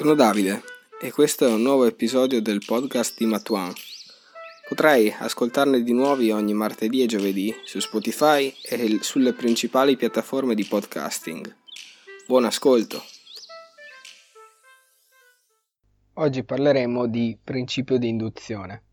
Sono Davide e questo è un nuovo episodio del podcast di Matuan. Potrai ascoltarne di nuovi ogni martedì e giovedì su Spotify e sulle principali piattaforme di podcasting. Buon ascolto! Oggi parleremo di principio di induzione,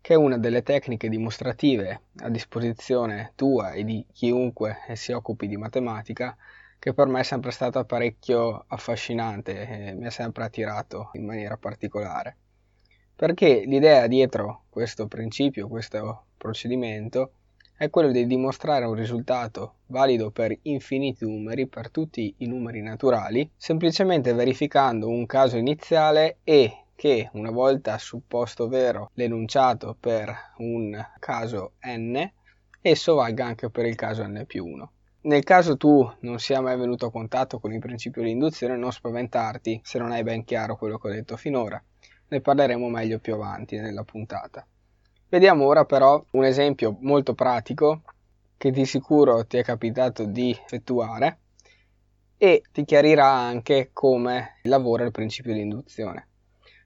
che è una delle tecniche dimostrative a disposizione tua e di chiunque si occupi di matematica che per me è sempre stata parecchio affascinante e mi ha sempre attirato in maniera particolare. Perché l'idea dietro questo principio, questo procedimento, è quello di dimostrare un risultato valido per infiniti numeri, per tutti i numeri naturali, semplicemente verificando un caso iniziale e che una volta supposto vero l'enunciato per un caso n, esso valga anche per il caso n più 1. Nel caso tu non sia mai venuto a contatto con il principio di induzione, non spaventarti se non hai ben chiaro quello che ho detto finora. Ne parleremo meglio più avanti nella puntata. Vediamo ora però un esempio molto pratico che di sicuro ti è capitato di effettuare e ti chiarirà anche come lavora il principio di induzione.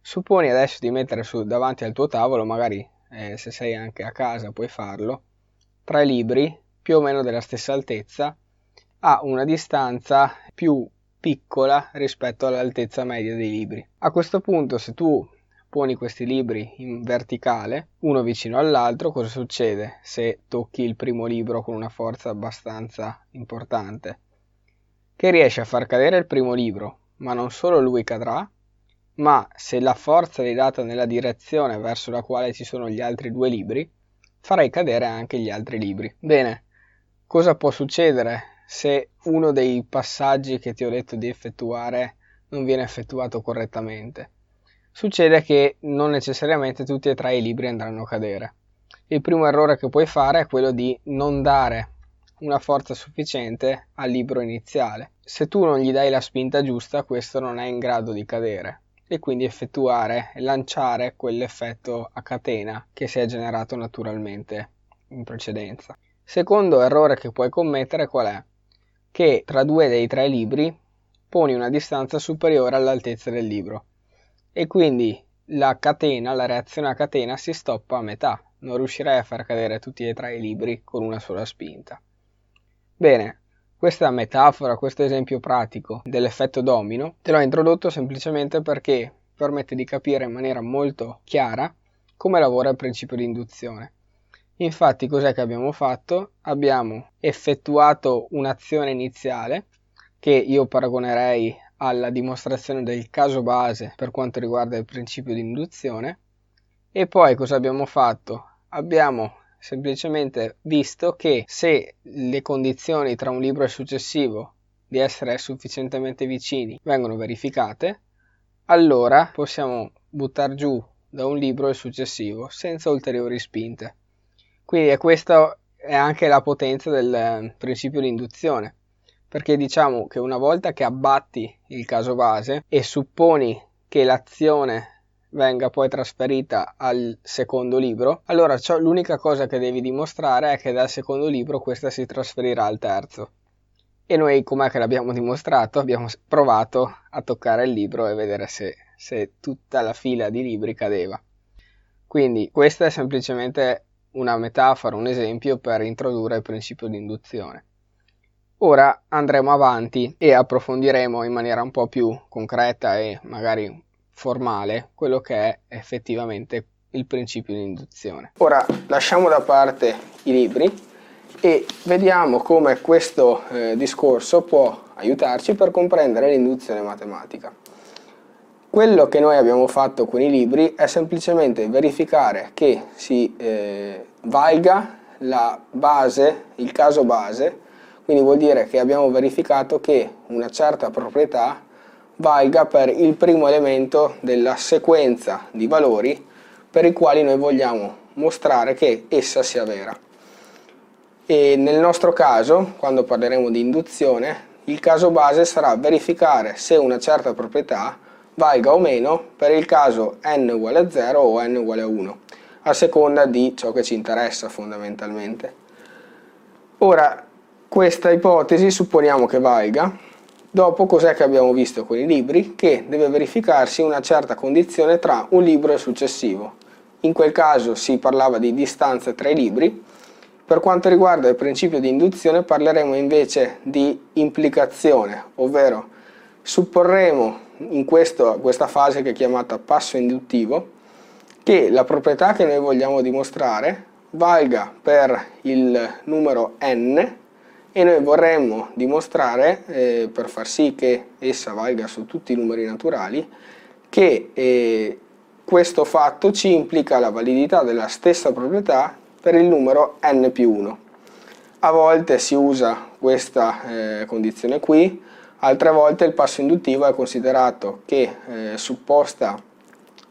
Supponi adesso di mettere su, davanti al tuo tavolo, magari eh, se sei anche a casa puoi farlo, tre libri più o meno della stessa altezza a una distanza più piccola rispetto all'altezza media dei libri. A questo punto se tu poni questi libri in verticale, uno vicino all'altro, cosa succede se tocchi il primo libro con una forza abbastanza importante? Che riesci a far cadere il primo libro, ma non solo lui cadrà, ma se la forza è data nella direzione verso la quale ci sono gli altri due libri, farai cadere anche gli altri libri. Bene, cosa può succedere se uno dei passaggi che ti ho detto di effettuare non viene effettuato correttamente? Succede che non necessariamente tutti e tre i libri andranno a cadere. Il primo errore che puoi fare è quello di non dare una forza sufficiente al libro iniziale. Se tu non gli dai la spinta giusta, questo non è in grado di cadere e quindi effettuare e lanciare quell'effetto a catena che si è generato naturalmente in precedenza. Secondo errore che puoi commettere qual è? Che tra due dei tre libri poni una distanza superiore all'altezza del libro e quindi la catena, la reazione a catena si stoppa a metà, non riuscirai a far cadere tutti e tre i libri con una sola spinta. Bene, questa metafora, questo esempio pratico dell'effetto domino, te l'ho introdotto semplicemente perché permette di capire in maniera molto chiara come lavora il principio di induzione. Infatti cos'è che abbiamo fatto? Abbiamo effettuato un'azione iniziale che io paragonerei alla dimostrazione del caso base per quanto riguarda il principio di induzione e poi cosa abbiamo fatto? Abbiamo semplicemente visto che se le condizioni tra un libro e successivo di essere sufficientemente vicini vengono verificate, allora possiamo buttare giù da un libro il successivo senza ulteriori spinte. Quindi questa è anche la potenza del eh, principio di induzione, perché diciamo che una volta che abbatti il caso base e supponi che l'azione venga poi trasferita al secondo libro, allora l'unica cosa che devi dimostrare è che dal secondo libro questa si trasferirà al terzo. E noi com'è che l'abbiamo dimostrato? Abbiamo provato a toccare il libro e vedere se, se tutta la fila di libri cadeva. Quindi questa è semplicemente una metafora, un esempio per introdurre il principio di induzione. Ora andremo avanti e approfondiremo in maniera un po' più concreta e magari formale quello che è effettivamente il principio di induzione. Ora lasciamo da parte i libri e vediamo come questo eh, discorso può aiutarci per comprendere l'induzione matematica. Quello che noi abbiamo fatto con i libri è semplicemente verificare che si eh, valga la base, il caso base, quindi vuol dire che abbiamo verificato che una certa proprietà valga per il primo elemento della sequenza di valori per i quali noi vogliamo mostrare che essa sia vera. E nel nostro caso, quando parleremo di induzione, il caso base sarà verificare se una certa proprietà valga o meno per il caso n uguale a 0 o n uguale a 1, a seconda di ciò che ci interessa fondamentalmente. Ora, questa ipotesi supponiamo che valga Dopo cos'è che abbiamo visto con i libri? Che deve verificarsi una certa condizione tra un libro e il successivo. In quel caso si parlava di distanza tra i libri. Per quanto riguarda il principio di induzione parleremo invece di implicazione, ovvero supporremo in questo, questa fase che è chiamata passo induttivo che la proprietà che noi vogliamo dimostrare valga per il numero n e noi vorremmo dimostrare, eh, per far sì che essa valga su tutti i numeri naturali, che eh, questo fatto ci implica la validità della stessa proprietà per il numero n più 1. A volte si usa questa eh, condizione qui, altre volte il passo induttivo è considerato che eh, supposta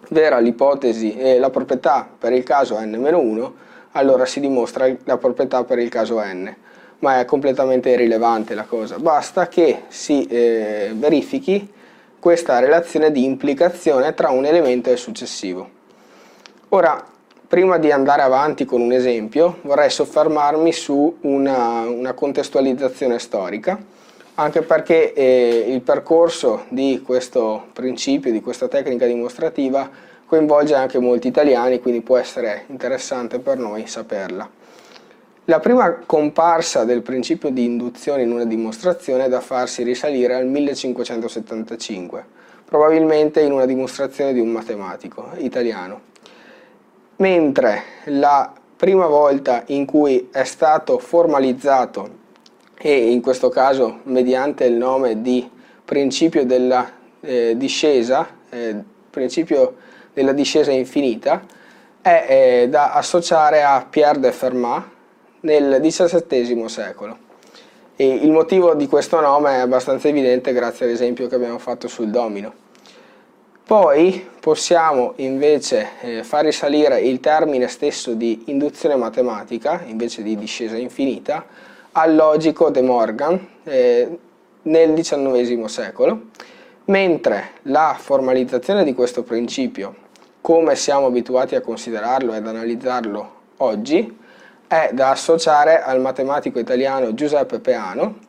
vera l'ipotesi e la proprietà per il caso n-1, allora si dimostra la proprietà per il caso n. Ma è completamente irrilevante la cosa, basta che si eh, verifichi questa relazione di implicazione tra un elemento e il successivo. Ora, prima di andare avanti con un esempio, vorrei soffermarmi su una, una contestualizzazione storica, anche perché eh, il percorso di questo principio, di questa tecnica dimostrativa, coinvolge anche molti italiani, quindi può essere interessante per noi saperla. La prima comparsa del principio di induzione in una dimostrazione è da farsi risalire al 1575, probabilmente in una dimostrazione di un matematico italiano. Mentre la prima volta in cui è stato formalizzato, e in questo caso mediante il nome di principio della eh, discesa, eh, principio della discesa infinita, è eh, da associare a Pierre de Fermat, nel XVII secolo. E il motivo di questo nome è abbastanza evidente grazie all'esempio che abbiamo fatto sul domino. Poi possiamo invece eh, far risalire il termine stesso di induzione matematica, invece di discesa infinita, al logico De Morgan eh, nel XIX secolo, mentre la formalizzazione di questo principio, come siamo abituati a considerarlo ed analizzarlo oggi, è da associare al matematico italiano Giuseppe Peano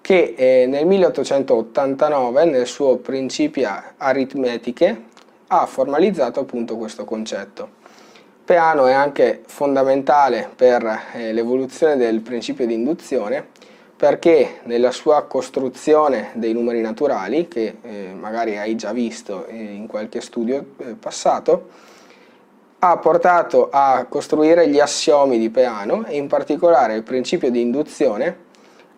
che eh, nel 1889 nel suo Principia aritmetiche ha formalizzato appunto questo concetto. Peano è anche fondamentale per eh, l'evoluzione del principio di induzione perché nella sua costruzione dei numeri naturali, che eh, magari hai già visto eh, in qualche studio eh, passato, ha portato a costruire gli assiomi di Peano e in particolare il principio di induzione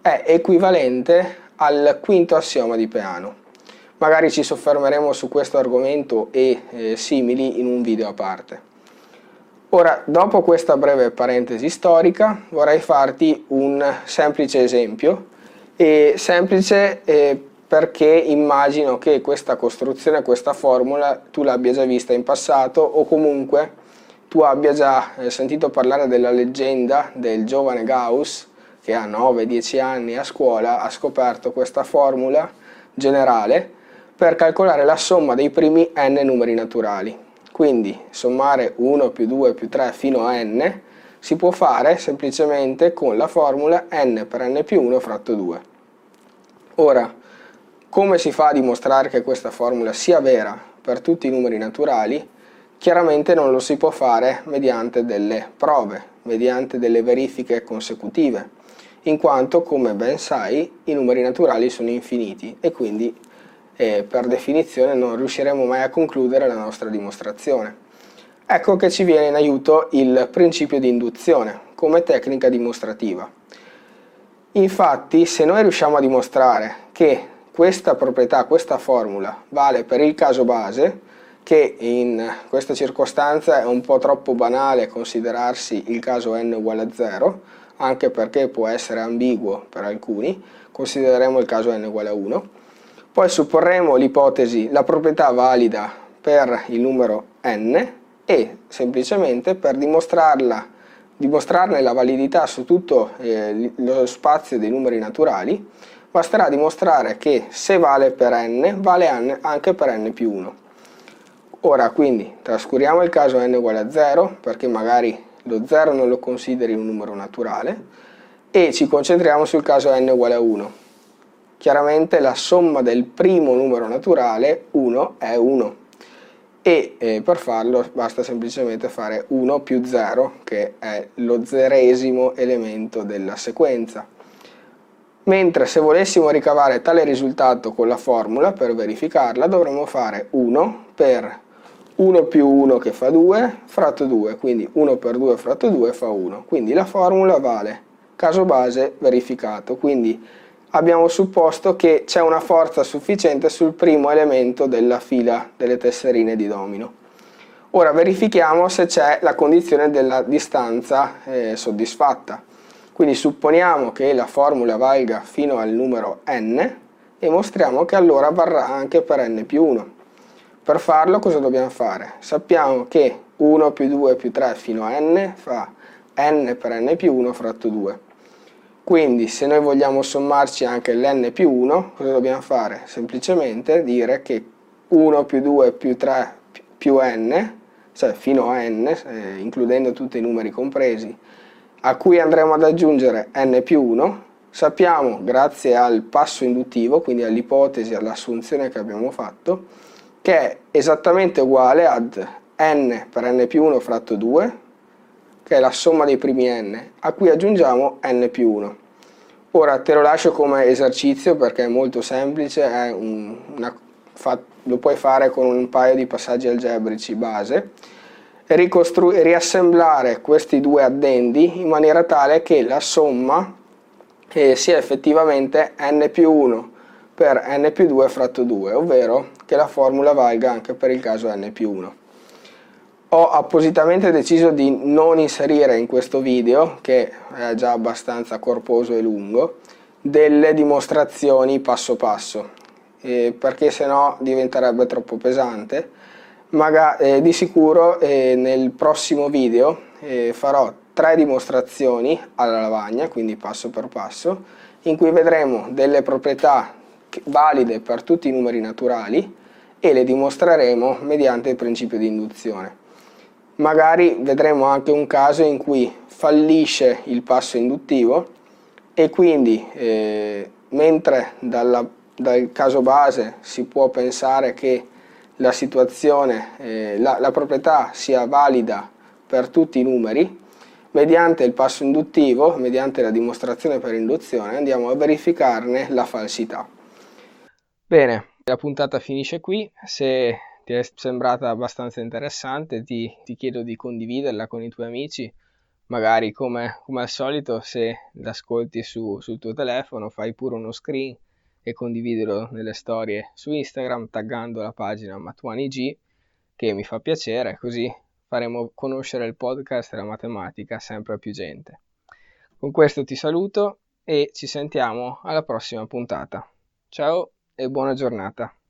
è equivalente al quinto assioma di Peano. Magari ci soffermeremo su questo argomento e eh, simili in un video a parte. Ora, dopo questa breve parentesi storica, vorrei farti un semplice esempio, e semplice eh, perché immagino che questa costruzione, questa formula, tu l'abbia già vista in passato o comunque tu abbia già eh, sentito parlare della leggenda del giovane Gauss che a 9-10 anni a scuola ha scoperto questa formula generale per calcolare la somma dei primi n numeri naturali. Quindi sommare 1 più 2 più 3 fino a n si può fare semplicemente con la formula n per n più 1 fratto 2. Ora, come si fa a dimostrare che questa formula sia vera per tutti i numeri naturali? Chiaramente non lo si può fare mediante delle prove, mediante delle verifiche consecutive, in quanto, come ben sai, i numeri naturali sono infiniti e quindi eh, per definizione non riusciremo mai a concludere la nostra dimostrazione. Ecco che ci viene in aiuto il principio di induzione come tecnica dimostrativa. Infatti, se noi riusciamo a dimostrare che questa proprietà, questa formula vale per il caso base, che in questa circostanza è un po' troppo banale considerarsi il caso n uguale a 0, anche perché può essere ambiguo per alcuni, considereremo il caso n uguale a 1. Poi supporremo l'ipotesi, la proprietà valida per il numero n e semplicemente per dimostrarla, dimostrarne la validità su tutto eh, lo spazio dei numeri naturali, basterà dimostrare che se vale per n, vale anche per n più 1. Ora quindi trascuriamo il caso n uguale a 0 perché magari lo 0 non lo consideri un numero naturale e ci concentriamo sul caso n uguale a 1. Chiaramente la somma del primo numero naturale 1 è 1 e eh, per farlo basta semplicemente fare 1 più 0 che è lo zeresimo elemento della sequenza. Mentre se volessimo ricavare tale risultato con la formula per verificarla dovremmo fare 1 per 1 più 1 che fa 2 fratto 2 quindi 1 per 2 fratto 2 fa 1 quindi la formula vale caso base verificato. Quindi abbiamo supposto che c'è una forza sufficiente sul primo elemento della fila delle tesserine di domino ora verifichiamo se c'è la condizione della distanza eh, soddisfatta quindi supponiamo che la formula valga fino al numero n e mostriamo che allora varrà anche per n più 1. Per farlo cosa dobbiamo fare? Sappiamo che 1 più 2 più 3 fino a n fa n per n più 1 fratto 2. Quindi se noi vogliamo sommarci anche l'n più 1, cosa dobbiamo fare? Semplicemente dire che 1 più 2 più 3 più n, cioè fino a n, eh, includendo tutti i numeri compresi, a cui andremo ad aggiungere n più 1, sappiamo grazie al passo induttivo, quindi all'ipotesi, all'assunzione che abbiamo fatto, che è esattamente uguale ad n per n più 1 fratto 2, che è la somma dei primi n, a cui aggiungiamo n più 1. Ora te lo lascio come esercizio perché è molto semplice, è un, una, fa, lo puoi fare con un paio di passaggi algebrici base e riassemblare questi due addendi in maniera tale che la somma eh, sia effettivamente n più 1 per n più 2 fratto 2, ovvero che la formula valga anche per il caso n più 1. Ho appositamente deciso di non inserire in questo video, che è già abbastanza corposo e lungo, delle dimostrazioni passo passo, eh, perché sennò diventerebbe troppo pesante Maga, eh, di sicuro eh, nel prossimo video eh, farò tre dimostrazioni alla lavagna, quindi passo per passo, in cui vedremo delle proprietà valide per tutti i numeri naturali e le dimostreremo mediante il principio di induzione. Magari vedremo anche un caso in cui fallisce il passo induttivo e quindi eh, mentre dalla, dal caso base si può pensare che la situazione, eh, la, la proprietà sia valida per tutti i numeri, mediante il passo induttivo, mediante la dimostrazione per induzione, andiamo a verificarne la falsità. Bene, la puntata finisce qui. Se ti è sembrata abbastanza interessante, ti, ti chiedo di condividerla con i tuoi amici. Magari come, come al solito, se l'ascolti su, sul tuo telefono, fai pure uno screen e condividilo nelle storie su Instagram taggando la pagina MatuaniG che mi fa piacere, così faremo conoscere il podcast e la matematica sempre a più gente. Con questo ti saluto e ci sentiamo alla prossima puntata. Ciao e buona giornata.